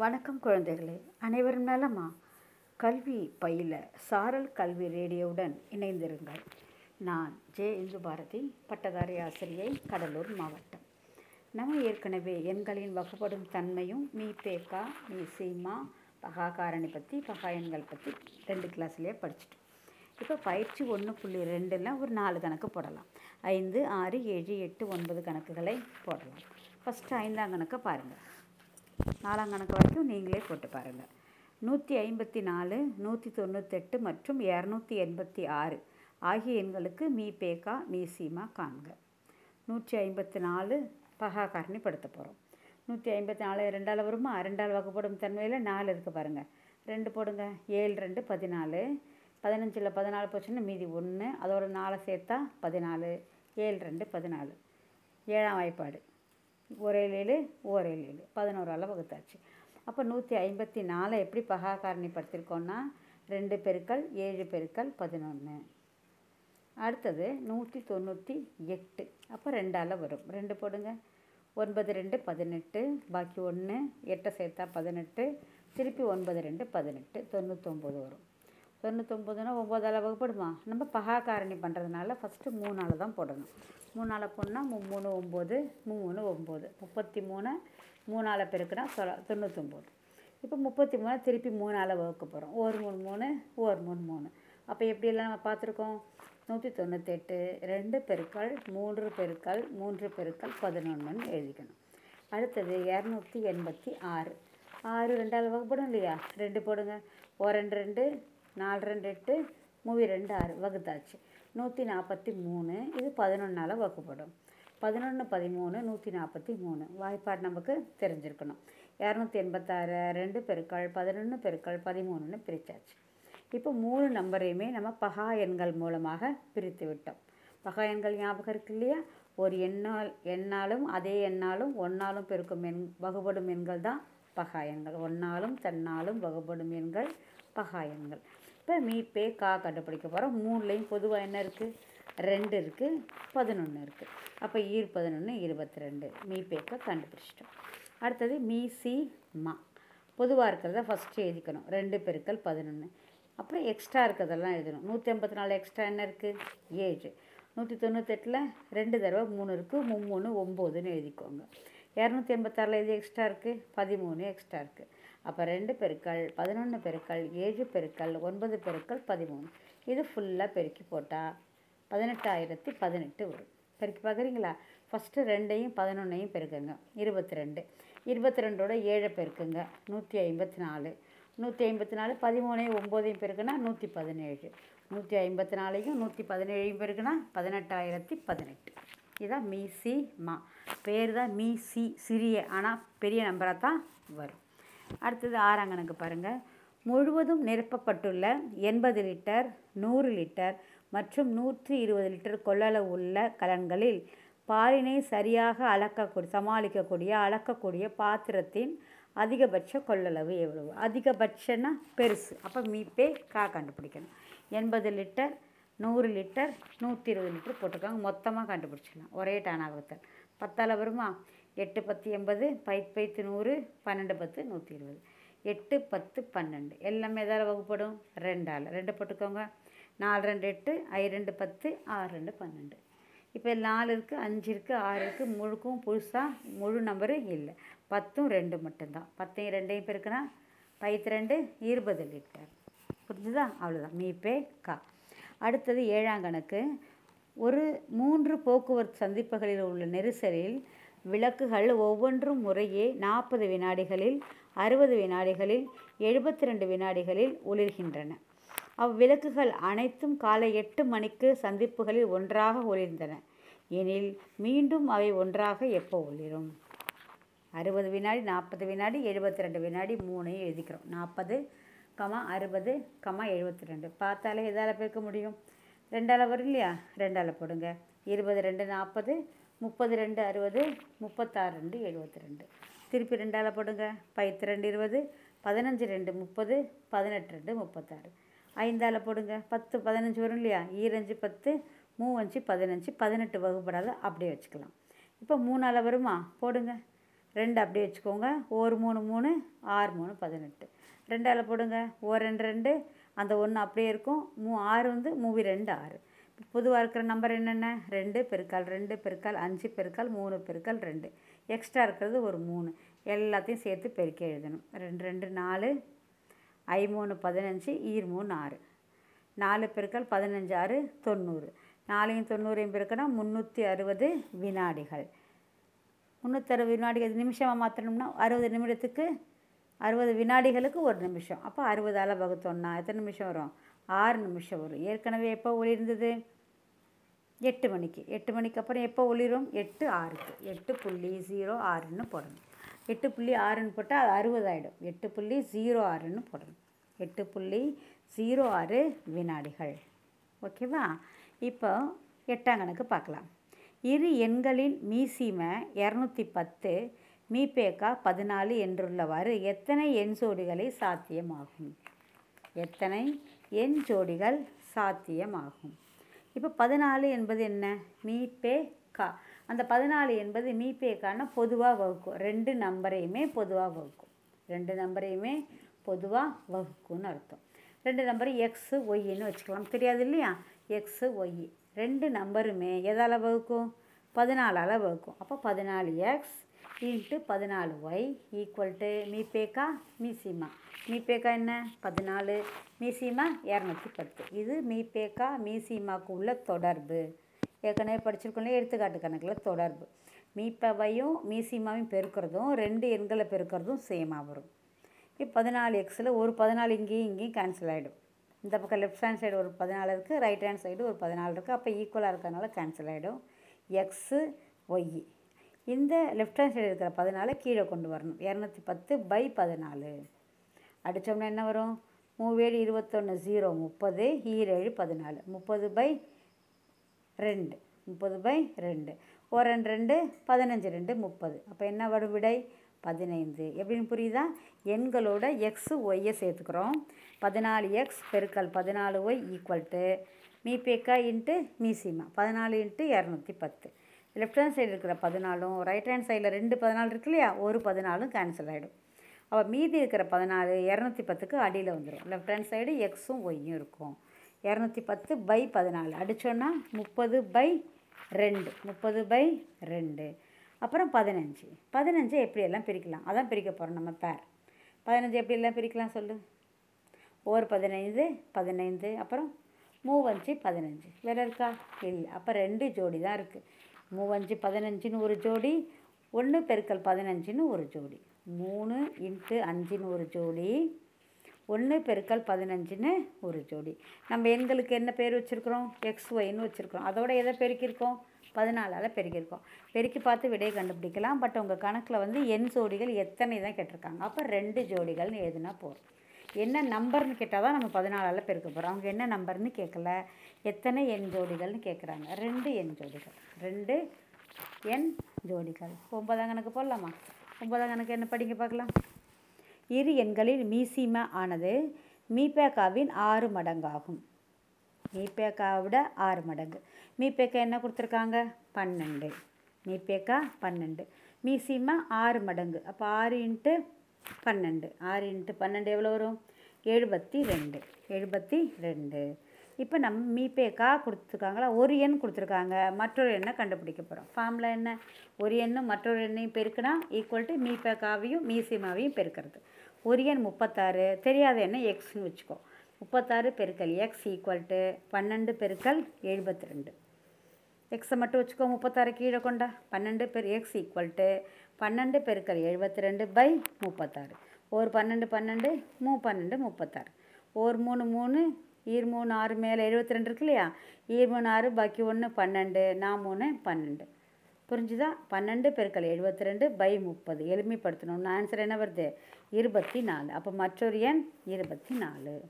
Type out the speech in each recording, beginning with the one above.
வணக்கம் குழந்தைகளே. அனைவரும் நலமா? கல்வி பயில சாரல் கல்வி ரேடியோவுடன் இணைந்திருங்கள். நான் ஜே. இந்து பாரதி பட்டதாரி ஆசிரியை கடலூர் மாவட்டம். நம்ம ஏற்கனவே எண்களின் வகுப்படும் தன்மையும் மீ பேக்கா மீ சீமா பகா காரணி பற்றி பகா எண்கள் பற்றி ரெண்டு கிளாஸ்லேயே படிச்சுட்டோம். இப்போ பயிற்சி ஒன்று புள்ளி ரெண்டில் ஒரு நாலு கணக்கு போடலாம். ஐந்து ஆறு ஏழு எட்டு ஒன்பது கணக்குகளை போடலாம். ஃபஸ்ட்டு ஐந்தாம் கணக்கை பாருங்கள் நாலாம் கணக்கு வரைக்கும் நீங்களே போட்டு பாருங்கள் நூற்றி ஐம்பத்தி நாலு நூற்றி தொண்ணூத்தெட்டு மற்றும் இரநூத்தி எண்பத்தி ஆறு ஆகிய எண்களுக்கு மீ பேக்கா மீ சீமா காண்க. நூற்றி ஐம்பத்தி நாலு பகா காரணிப்படுத்த போகிறோம் நூற்றி ஐம்பத்தி நாலு ரெண்டால் வருமா? ரெண்டால் வகுப்படும் தன்மையில் நாலு இருக்குது பாருங்கள் ரெண்டு போடுங்க. ஏழு ரெண்டு பதினாலு. பதினஞ்சில் பதினாலு போச்சுன்னா மீதி ஒன்று அதோட நாலை சேர்த்தா பதினாலு. ஏழு ரெண்டு பதினாலு. ஏழாம் வாய்ப்பாடு. ஒரே ஏழு ஒரே ஏழு பதினோரு வகுத்தாச்சு. அப்போ நூற்றி ஐம்பத்தி நாலை எப்படி பகா காரணிப்படுத்தியிருக்கோன்னா ரெண்டு பெருக்கள் ஏழு பெருக்கள் பதினொன்று அடுத்தது நூற்றி தொண்ணூற்றி எட்டு. அப்போ ரெண்டால் வரும். ரெண்டு போடுங்க. ஒன்பது ரெண்டு பதினெட்டு. பாக்கி ஒன்று எட்டை சேர்த்தா பதினெட்டு. திருப்பி ஒன்பது ரெண்டு பதினெட்டு. தொண்ணூற்றொம்பது வரும். தொண்ணூத்தொம்பதுனா ஒம்போதால் வகுப்படுமா? நம்ம பகாக்காரணி பண்ணுறதுனால ஃபஸ்ட்டு மூணால் தான் போடணும். மூணால் போடணுன்னா மூணு ஒம்பது மூணு ஒம்பது. முப்பத்தி மூணு மூணால் பெருக்குனா சொல தொண்ணூத்தொம்போது. இப்போ முப்பத்தி மூணு திருப்பி மூணால் வகுக்க போகிறோம் ஒரு மூணு மூணு ஒரு மூணு மூணு. அப்போ எப்படியெல்லாம் நம்ம பார்த்துருக்கோம்? நூற்றி தொண்ணூத்தெட்டு ரெண்டு பெருக்கள் மூன்று பெருக்கள் மூன்று பெருக்கள் பதினொன்றுன்னு எழுதிக்கணும். அடுத்தது இரநூத்தி எண்பத்தி ஆறு. ஆறு ரெண்டால் வகுப்படும் இல்லையா? ரெண்டு போடுங்க. ஓ ரெண்டு ரெண்டு நாலு ரெண்டு எட்டு மூவி ரெண்டு ஆறு வகுத்தாச்சு. நூற்றி நாற்பத்தி மூணு இது பதினொன்றால் வகுப்படும். பதினொன்று பதிமூணு நூற்றி நாற்பத்தி மூணு. வாய்ப்பாடு நமக்கு தெரிஞ்சிருக்கணும். இரநூத்தி எண்பத்தாறு ரெண்டு பெருக்கள் பதினொன்று பெருக்கள் பதிமூணுன்னு பிரித்தாச்சு இப்போ மூணு நம்பரையுமே நம்ம பகா எண்கள் மூலமாக பிரித்து விட்டோம். பகா எண்கள் ஞாபகம் இருக்கு இல்லையா? ஒரு எண்ணால் எண்ணாலும் அதே எண்ணாலும் ஒன்னாலும் பெருக்கும் எண் வகுபடும் எண்கள் தான் பகா எண்கள். ஒன்னாலும் தன்னாலும் வகுபடும் எண்கள் பகா எண்கள். இப்போ மீ பே கா கண்டுபிடிக்க போகிறோம் மூணுலேயும் பொதுவாக என்ன இருக்குது ரெண்டு இருக்குது பதினொன்று இருக்குது அப்போ ஈர் பதினொன்று இருபத்தி ரெண்டு மீ பேக்கை கண்டுபிடிச்சிட்டோம். அடுத்தது மீ சி மா. பொதுவாக இருக்கிறத ஃபஸ்ட்டு எழுதிக்கணும். ரெண்டு பெருக்கள் பதினொன்று அப்புறம் எக்ஸ்ட்ரா இருக்கிறதெல்லாம் எழுதணும். நூற்றி ஐம்பத்தி நாலு எக்ஸ்ட்ரா என்ன இருக்குது ஏழு. நூற்றி தொண்ணூத்தெட்டில் ரெண்டு தடவை மூணு இருக்குது மும்மூணு ஒம்போதுன்னு எழுதிக்கோங்க. இரநூத்தி எண்பத்தாறில் எது எக்ஸ்ட்ரா இருக்குது பதிமூணு எக்ஸ்ட்ரா இருக்குது அப்போ ரெண்டு பெருக்கள் பதினொன்று பெருக்கள் ஏழு பெருக்கள் ஒன்பது பெருக்கள் பதிமூணு. இது ஃபுல்லாக பெருக்கி போட்டால் பதினெட்டாயிரத்தி பதினெட்டு வரும். பெருக்கி பார்க்குறீங்களா ஃபஸ்ட்டு ரெண்டையும் பதினொன்றையும் பெருக்குங்க. இருபத்தி ரெண்டு இருபத்தி ரெண்டோட ஏழை பெருக்குங்க. நூற்றி ஐம்பத்தி நாலு. நூற்றி ஐம்பத்தி நாலு பதிமூணையும் ஒம்போதையும் பெருக்குனா நூற்றி பதினேழு. நூற்றி ஐம்பத்தி நாலையும் நூற்றி பதினேழையும் பெருக்குனா பதினெட்டாயிரத்தி பதினெட்டு. இதுதான் மீ சி மா. பேர் தான் மீ சி சிறிய ஆனால் பெரிய நம்பராக தான் வரும். அடுத்தது ஆறாம் கணக்கு பாருங்கள் முழுவதும் நிரப்பப்பட்டுள்ள எண்பது லிட்டர் நூறு லிட்டர் மற்றும் நூற்றி இருபது லிட்டர் கொள்ளளவு உள்ள கலன்களில் பாலினை சரியாக அளக்கக்கூடிய சமாளிக்கக்கூடிய அளக்கக்கூடிய பாத்திரத்தின் அதிகபட்ச கொள்ளளவு எவ்வளவு? அதிகபட்சன்னா பெருசு. அப்போ மீப்பே கா கண்டுபிடிக்கணும். எண்பது லிட்டர் நூறு லிட்டர் நூற்றி இருபது லிட்டர் போட்டிருக்காங்க. மொத்தமாக கண்டுபிடிச்சிடலாம். ஒரே டானாகத்தல் பத்தால் வருமா? எட்டு பத்து எண்பது பைத் பைத்து நூறு பன்னெண்டு பத்து நூற்றி இருபது எட்டு பத்து பன்னெண்டு. எல்லாமே எதால் வகுப்படும்? ரெண்டால். ரெண்டு போட்டுக்கோங்க. நாலு ரெண்டு எட்டு ஐ ரெண்டு பத்து ஆறு ரெண்டு பன்னெண்டு. இப்போ நாலு இருக்குது அஞ்சு இருக்குது ஆறு இருக்குது முழுக்கும் புதுசாக முழு நம்பரு இல்லை. பத்தும் ரெண்டு மட்டும்தான். பத்தையும் ரெண்டையும் பெருக்குனா பைத்து ரெண்டு இருபது லிட்டர். புரிஞ்சுதா? அவ்வளோதான் மீப்பே கா. அடுத்தது ஏழாம் கணக்கு. ஒரு மூன்று போக்குவரத்து சந்திப்புகளில் உள்ள நெரிசலில் விளக்குகள் ஒவ்வொன்றும் முறையே நாற்பது வினாடிகளில் அறுபது வினாடிகளில் எழுபத்தி ரெண்டு வினாடிகளில் ஒளிர்கின்றன. அவ்விளக்குகள் அனைத்தும் காலை எட்டு மணிக்கு சந்திப்புகளில் ஒன்றாக ஒளிர்ந்தன. எனில் மீண்டும் அவை ஒன்றாக எப்போ ஒளிரும்? அறுபது வினாடி நாற்பது வினாடி எழுபத்தி ரெண்டு வினாடி மூணையும் எழுதிக்கிறோம். நாற்பது கமா அறுபது கமா எழுபத்தி ரெண்டு பார்த்தாலே எதால் பெருக்க முடியும்? ரெண்டால் வரும் இல்லையா? ரெண்டால் போடுங்க. இருபது ரெண்டு நாற்பது முப்பது ரெண்டு அறுபது முப்பத்தாறு ரெண்டு எழுபத்தி ரெண்டு திருப்பி ரெண்டால் போடுங்க. பைத்து ரெண்டு இருபது பதினஞ்சு ரெண்டு முப்பது பதினெட்டு ரெண்டு முப்பத்தாறு. ஐந்தால் போடுங்க. பத்து பதினஞ்சு வரும் இல்லையா? ஈரஞ்சு பத்து மூவஞ்சு பதினஞ்சு பதினெட்டு வகுப்படாத அப்படியே வச்சுக்கலாம். இப்போ மூணால் வருமா? போடுங்க. ரெண்டு அப்படியே வச்சுக்கோங்க. ஒரு மூணு மூணு ஆறு மூணு பதினெட்டு. ரெண்டால் போடுங்க. ஒரு ரெண்டு ரெண்டு. அந்த ஒன்று அப்படியே இருக்கும். மூ ஆறு வந்து மூவி ரெண்டு ஆறு. பொதுவாக இருக்கிற நம்பர் என்னென்ன? ரெண்டு பெருக்கால் ரெண்டு பெருக்கால் அஞ்சு பெருக்கால் மூணு பெருக்கால் ரெண்டு. எக்ஸ்ட்ரா இருக்கிறது ஒரு மூணு. எல்லாத்தையும் சேர்த்து பெருக்கி எழுதணும். ரெண்டு ரெண்டு நாலு. ஐ மூணு பதினஞ்சு ஈர் மூணு ஆறு. நாலு பெருக்கால் பதினஞ்சு ஆறு தொண்ணூறு. நாலையும் தொண்ணூறையும் பெருக்கினா முந்நூற்றி அறுபது வினாடிகள். முந்நூற்றறுபது வினாடிகள். நிமிஷமாக மாற்றணும்னா அறுபது நிமிடத்துக்கு அறுபது வினாடிகளுக்கு ஒரு நிமிஷம். அப்போ அறுபதால் வகுத்தோன்னா எத்தனை நிமிஷம் வரும்? ஆறு நிமிஷம் வரும். ஏற்கனவே எப்போ ஒளி இருந்தது எட்டு மணிக்கு. எட்டு மணிக்கு அப்புறம் எப்போ ஒளிரும்? எட்டு ஆறுக்கு. எட்டு புள்ளி ஜீரோ ஆறுன்னு போடணும். எட்டு புள்ளி ஆறுன்னு போட்டால் அது அறுபதாயிடும் எட்டு புள்ளி ஜீரோ ஆறுன்னு போடணும். எட்டு புள்ளி ஜீரோ ஆறு வினாடிகள். ஓகேவா? இப்போ எட்டாம் கணக்கு பார்க்கலாம். இரு எண்களின் மீசீமை இரநூத்தி பத்து மீபேக்கா பதினாலு என்றுள்ளவாறு எத்தனை எண் ஜோடிகளை சாத்தியமாகும்? எத்தனை எண் ஜோடிகள் சாத்தியமாகும்? இப்போ பதினாலு என்பது என்ன? மீபே கா அந்த பதினாலு என்பது மீபேக்கான பொதுவாக வகுக்கும். ரெண்டு நம்பரையுமே பொதுவாக வகுக்கும். ரெண்டு நம்பரையுமே பொதுவாக வகுக்கும்னு அர்த்தம். ரெண்டு நம்பர் எக்ஸு ஒய்ன்னு வச்சுக்கலாம். தெரியாது இல்லையா? எக்ஸு ஒய் ரெண்டு நம்பருமே எதால் வகுக்கும்? பதினாலால் வகுக்கும். அப்போ பதினாலு எக்ஸ் இன்ட்டு பதினாலு ஒய் ஈக்குவல் டு மீபேக்கா மீசிமா மீபேக்கா என்ன? பதினாலு. மீசிமா இரநூத்தி பத்து இது மீபேக்கா மீசிமாக்கு உள்ள தொடர்பு. ஏற்கனவே படிச்சிருக்கோம்ல எடுத்துக்காட்டு கணக்கில் தொடர்பு. மீப்பவையும் மீசிமாவையும் பெருக்கிறதும் ரெண்டு எண்களை பெருக்கிறதும் சேமாக வரும். இப்போ பதினாலு எக்ஸில் ஒரு பதினாலு இங்கேயும் இங்கேயும் கேன்சல் ஆகிடும் இந்த பக்கம் லெஃப்ட் ஹேண்ட் சைடு ஒரு பதினாலு இருக்குது ரைட் ஹேண்ட் சைடு ஒரு பதினாலு இருக்குது அப்போ ஈக்குவலாக இருக்கிறதுனால கேன்சல் ஆகிடும் எக்ஸு ஒய் இந்த லெஃப்ட் ஹேண்ட் சைடு இருக்கிற பதினாலை கீழே கொண்டு வரணும். இரநூத்தி பத்து பை பதினாலு. அடித்தோம்னா என்ன வரும்? மூவேழு இருபத்தொன்று ஜீரோ முப்பது ஈரேழு பதினாலு. முப்பது பை ரெண்டு. முப்பது பை ரெண்டு. ஒரு ரெண்டு ரெண்டு பதினஞ்சு ரெண்டு முப்பது. அப்போ என்ன வரும் விடை? பதினைந்து. எப்படின்னு புரியுதா? எண்களோட எக்ஸு ஒய்யை சேர்த்துக்கிறோம். பதினாலு எக்ஸ் பெருக்கல் பதினாலு ஒய் ஈக்குவல் டு மீபேக்கா இன்ட்டு மீசிமா பதினாலு இன்ட்டு இரநூத்தி பத்து. லெஃப்ட் ஹேண்ட் சைடு இருக்கிற பதினாலும் ரைட் ஹேண்ட் சைடில் ரெண்டு பதினாலு இருக்கு இல்லையா? ஒரு பதினாலும் கேன்சல் ஆகிடும் அப்போ மீதி இருக்கிற பதினாலு இரநூத்தி பத்துக்கு அடியில் வந்துடும் லெஃப்ட் ஹேண்ட் சைடு எக்ஸும் ஒய்யும் இருக்கும். இரநூத்தி பத்து பை பதினாலு. அடித்தோன்னா முப்பது பை ரெண்டு. முப்பது பை ரெண்டு. அப்புறம் பதினஞ்சு. பதினஞ்சு எப்படியெல்லாம் பிரிக்கலாம்? அதான் பிரிக்க போகிறோம் நம்ம பேர் பதினஞ்சு எப்படியெல்லாம் பிரிக்கலாம் சொல்லு? ஒரு பதினைந்து பதினைந்து. அப்புறம் மூவஞ்சு பதினஞ்சு. வேறு இருக்கா? இல்லை. அப்போ ரெண்டு ஜோடி தான் இருக்குது மூவஞ்சு பதினஞ்சுன்னு ஒரு ஜோடி ஒன்று பெருக்கல் பதினஞ்சுன்னு ஒரு ஜோடி. மூணு இன்ட்டு அஞ்சுன்னு ஒரு ஜோடி ஒன்று பெருக்கல் பதினஞ்சுன்னு ஒரு ஜோடி. நம்ம எண்களுக்கு என்ன பேர் வச்சுருக்குறோம்? எக்ஸ் ஒய்ன்னு வச்சுருக்குறோம். அதோட எதை பெருக்கியிருக்கோம்? பதினாலால் பெருக்கியிருக்கோம். பெருக்கி பார்த்து விடையை கண்டுபிடிக்கலாம். பட் உங்கள் கணக்கில் வந்து எண் ஜோடிகள் எத்தனை தான் கேட்டிருக்காங்க. அப்போ ரெண்டு ஜோடிகள்னு எழுதுனா போதும். என்ன நம்பர்னு கேட்டால் தான் நம்ம பதினாலால் பெருக்க போகிறோம். அவங்க என்ன நம்பர்னு கேட்கல. எத்தனை எண் ஜோடிகள்னு கேட்குறாங்க. ரெண்டு எண் ஜோடிகள். ரெண்டு எண் ஜோடிகள். ஒன்பதாம் கணக்கு போடலாமா? ஒன்பதாம் கணக்கு என்ன படிங்க பார்க்கலாம். இரு எண்களில் மீசிம ஆனது மீபேக்காவின் ஆறு மடங்காகும். விட ஆறு மடங்கு. மீபேக்கா என்ன கொடுத்துருக்காங்க? பன்னெண்டு. மீபேக்கா பன்னெண்டு. மீசிமா ஆறு மடங்கு. அப்போ ஆறு இன்ட்டு பன்னெண்டு. ஆறு இன்ட்டு பன்னெண்டு எவ்வளோ வரும்? எழுபத்தி ரெண்டு. எழுபத்தி ரெண்டு. இப்போ நம்ம மீபேக்கா கொடுத்துருக்காங்களா? ஒரு எண் கொடுத்துருக்காங்க. மற்றொரு எண்ணை கண்டுபிடிக்க போகிறோம் ஃபார்மில் என்ன? ஒரு எண்ணும் மற்றொரு எண்ணையும் பெருக்கினா ஈக்குவல் டு மீபேக்காவையும் மீசிமாவையும் பெருக்கிறது. ஒரு எண் முப்பத்தாறு. தெரியாத எண்ணை எக்ஸ்னு வச்சுக்கோ. முப்பத்தாறு பெருக்கல் எக்ஸ் ஈக்குவல் டு பன்னெண்டு பெருக்கல் எழுபத்தி ரெண்டு. எக்ஸை மட்டும் வச்சுக்கோ முப்பத்தாறு கீழே கொண்டா. பன்னெண்டு பெரு எக்ஸ் ஈக்குவல் டு பன்னெண்டு பெருக்கல் எழுபத்தி ரெண்டு பை முப்பத்தாறு. ஒரு பன்னெண்டு பன்னெண்டு மூ பன்னெண்டு முப்பத்தாறு. ஒரு மூணு மூணு ஈர் மூணு ஆறு மேலே எழுபத்தி ரெண்டு இருக்கு இல்லையா? ஈர் மூணு ஆறு பாக்கி ஒன்று பன்னெண்டு நான் மூணு பன்னெண்டு. புரிஞ்சுதா? பன்னெண்டு பெருக்கல் எழுபத்தி ரெண்டு பை முப்பது. எளிமைப்படுத்தணும் ஆன்சர் என்ன வருது? இருபத்தி நாலு. அப்போ மற்றொரு எண் இருபத்தி நாலு.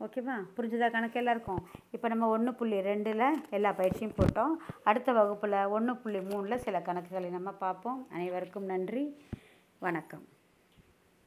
ஓகேவா? புரிஞ்சுதா கணக்கு எல்லாருக்கும்? இப்போ நம்ம ஒன்று புள்ளி ரெண்டில் எல்லா பயிற்சியும் போட்டோம். அடுத்த வகுப்பில் ஒன்று புள்ளி மூணில் சில கணக்குகளை நம்ம பார்ப்போம். அனைவருக்கும் நன்றி. வணக்கம்.